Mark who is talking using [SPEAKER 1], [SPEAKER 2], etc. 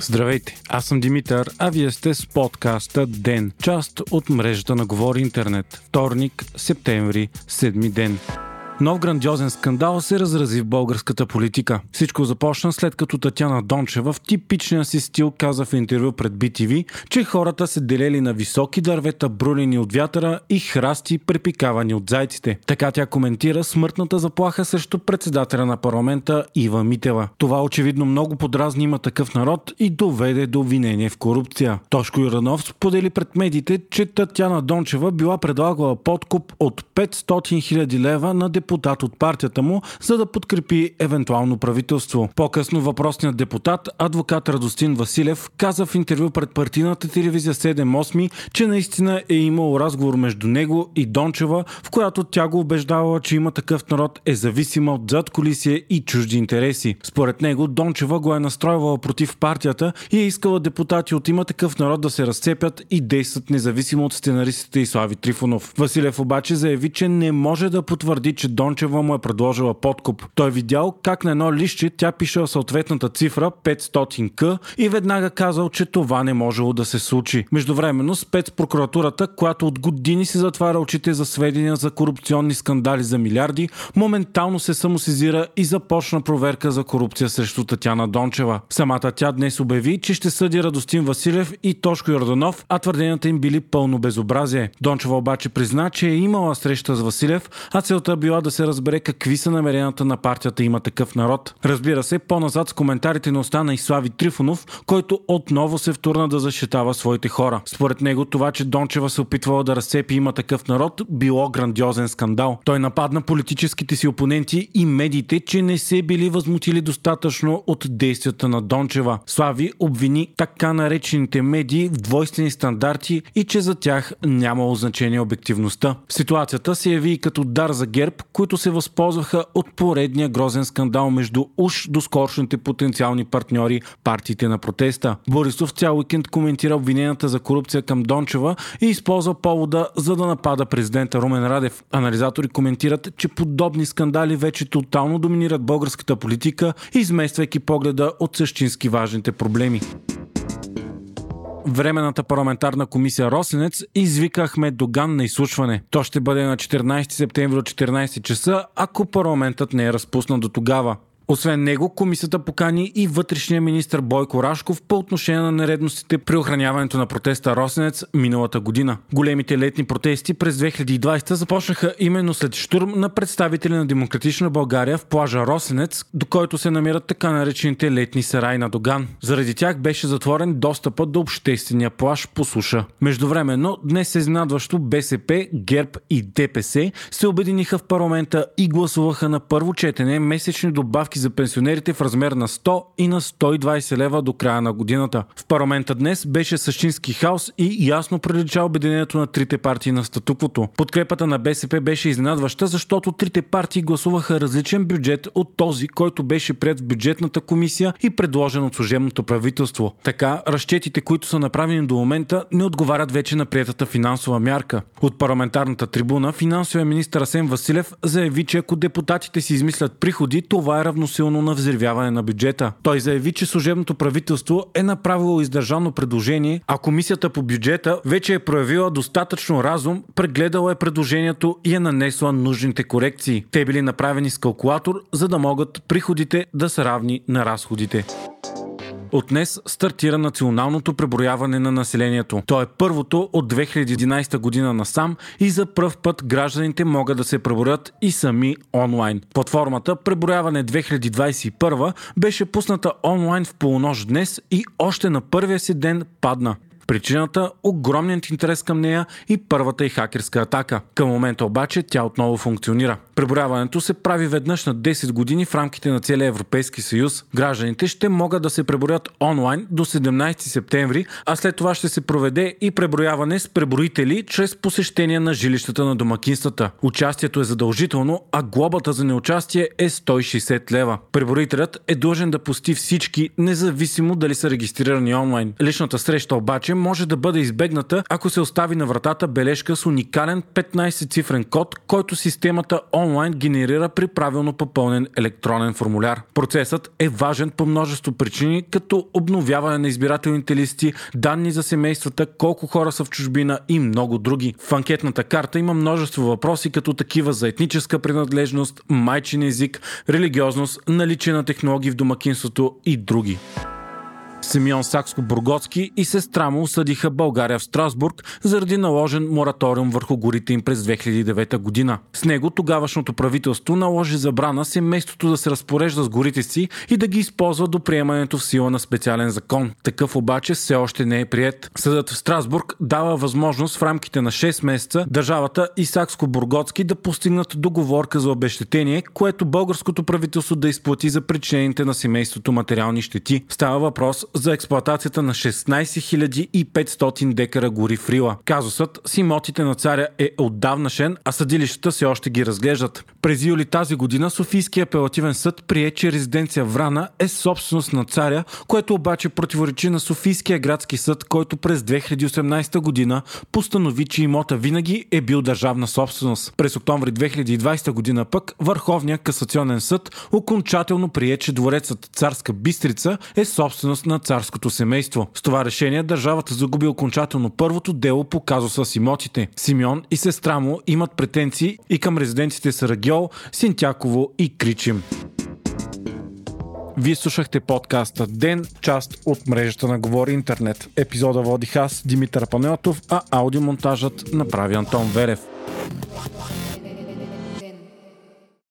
[SPEAKER 1] Здравейте, аз съм Димитър, а вие сте с подкаста ДЕН, част от мрежата на Говори Интернет. Вторник, септември, седми ден. Нов грандиозен скандал се разрази в българската политика. Всичко започна след като Татяна Дончева в типичния си стил каза в интервю пред BTV, че хората се делели на високи дървета, брулени от вятъра и храсти, препикавани от зайците. Така тя коментира смъртната заплаха срещу председателя на парламента Ива Митева. Това очевидно много подразни има такъв народ и доведе до обвинение в корупция. Тошко Юранов сподели пред медиите, че Татяна Дончева била предлагала подкуп от 500 000 лева на депутат депутат от партията му, за да подкрепи евентуално правителство. По-късно въпросният депутат, адвокат Радостин Василев, каза в интервю пред партийната телевизия 7-8, че наистина е имал разговор между него и Дончева, в която тя го убеждавала, че има такъв народ е зависима от зад колисия и чужди интереси. Според него Дончева го е настройвала против партията и е искала депутати от има такъв народ да се разцепят и действат независимо от сценаристите и Слави Трифонов. Василев обаче заяви, че не може да потвърди, че Дончева му е предложила подкуп. Той видял как на едно лище тя пишела съответната цифра 500к и веднага казал, че това не можело да се случи. Междувременно спецпрокуратурата, която от години си затваря очите за сведения за корупционни скандали за милиарди, моментално се самосизира и започна проверка за корупция срещу Татяна Дончева. Самата тя днес обяви, че ще съди Радостин Василев и Тошко Йорданов, а твърденията им били пълно безобразие. Дончева обаче призна, че е имала среща с Василев, а целта била да се разбере какви са намеренията на партията има такъв народ. Разбира се, по-назад с коментарите на остана и Слави Трифонов, който отново се втурна да защитава своите хора. Според него това, че Дончева се опитвала да разцепи има такъв народ, било грандиозен скандал. Той нападна политическите си опоненти и медиите, че не се били възмутили достатъчно от действията на Дончева. Слави обвини така наречените медии в двойствени стандарти и че за тях нямало значение обективността. Ситуацията се яви и като дар за ГЕРБ, които се възползваха от поредния грозен скандал между уж доскорошните потенциални партньори партиите на протеста. Борисов цял уикенд коментира обвиненията за корупция към Дончева и използва повода за да напада президента Румен Радев. Анализатори коментират, че подобни скандали вече тотално доминират българската политика, измествайки погледа от същински важните проблеми. Временната парламентарна комисия Росенец извика Ахмед Доган на изслушване. То ще бъде на 14 септември от 14 часа, ако парламентът не е разпуснат до тогава. Освен него, комисията покани и вътрешния министр Бойко Рашков по отношение на нередностите при охраняването на протеста Росенец миналата година. Големите летни протести през 2020 започнаха именно след штурм на представители на Демократична България в плажа Росенец, до който се намират така наречените летни сараи на Доган. Заради тях беше затворен достъпът до обществения плаж по суша. Междувременно, днес изнадващо БСП, ГЕРБ и ДПС се обединиха в парламента и гласуваха на първо четене месечни добавки за пенсионерите в размер на 100 и на 120 лева до края на годината. В парламента днес беше същински хаос и ясно прилича обединението на трите партии на статуквото. Подкрепата на БСП беше изненадваща, защото трите партии гласуваха различен бюджет от този, който беше пред в бюджетната комисия и предложен от служебното правителство. Така, разчетите, които са направени до момента, не отговарят вече на приятата финансова мярка. От парламентарната трибуна финансовия министр Асен Василев заяви, че ако депутатите си измислят приходи, това е равно силно на взривяване на бюджета. Той заяви, че служебното правителство е направило издържано предложение, а комисията по бюджета вече е проявила достатъчно разум, прегледала е предложението и е нанесла нужните корекции. Те били направени с калкулатор, за да могат приходите да са равни на разходите. От днес стартира националното преброяване на населението. То е първото от 2011 година насам и за пръв път гражданите могат да се преброят и сами онлайн. Платформата Преброяване 2021 беше пусната онлайн в полунощ днес и още на първия си ден падна. Причината – огромният интерес към нея и първата и хакерска атака. Към момента обаче тя отново функционира. Преброяването се прави веднъж на 10 години в рамките на целия Европейски съюз. Гражданите ще могат да се преброят онлайн до 17 септември, а след това ще се проведе и преброяване с преброители чрез посещение на жилищата на домакинствата. Участието е задължително, а глобата за неучастие е 160 лева. Преброителят е длъжен да пости всички, независимо дали са регистрирани онлайн. Личната среща обаче може да бъде избегната, ако се остави на вратата бележка с уникален 15-цифрен код, който системата онлайн генерира при правилно попълнен електронен формуляр. Процесът е важен по множество причини, като обновяване на избирателните листи, данни за семействата, колко хора са в чужбина и много други. В анкетната карта има множество въпроси, като такива за етническа принадлежност, майчин език, религиозност, наличие на технологии в домакинството и други. Симеон Сакско-Бургоцки и сестра му осъдиха България в Страсбург заради наложен мораториум върху горите им през 2009 година. С него тогавашното правителство наложи забрана семейството да се разпорежда с горите си и да ги използва до приемането в сила на специален закон. Такъв обаче все още не е прият. Съдът в Страсбург дава възможност в рамките на 6 месеца държавата и Сакско-Бургоцки да постигнат договорка за обещетение, което българското правителство да изплати за причинените на семейството материални щети. Става въпрос за експлоатацията на 16 500 декара гори в Рила. Казусът с имотите на царя е отдавнашен, а съдилищата се още ги разглеждат. През юли тази година Софийския апелативен съд прие, че резиденция Врана е собственост на царя, което обаче противоречи на Софийския градски съд, който през 2018 година постанови, че имота винаги е бил държавна собственост. През октомври 2020 година пък Върховния касационен съд окончателно прие, че дворецът Царска Бистрица е собственост на царското семейство. С това решение държавата загуби окончателно първото дело по казуса с имотите. Симеон и сестра му имат претенции и към резиденците Сарагьол, Синтяково и Кричим. Вие слушахте подкаста Ден, част от мрежата на Говори Интернет. Епизода водих аз, Димитър Панелтов, а аудиомонтажът направи Антон Верев.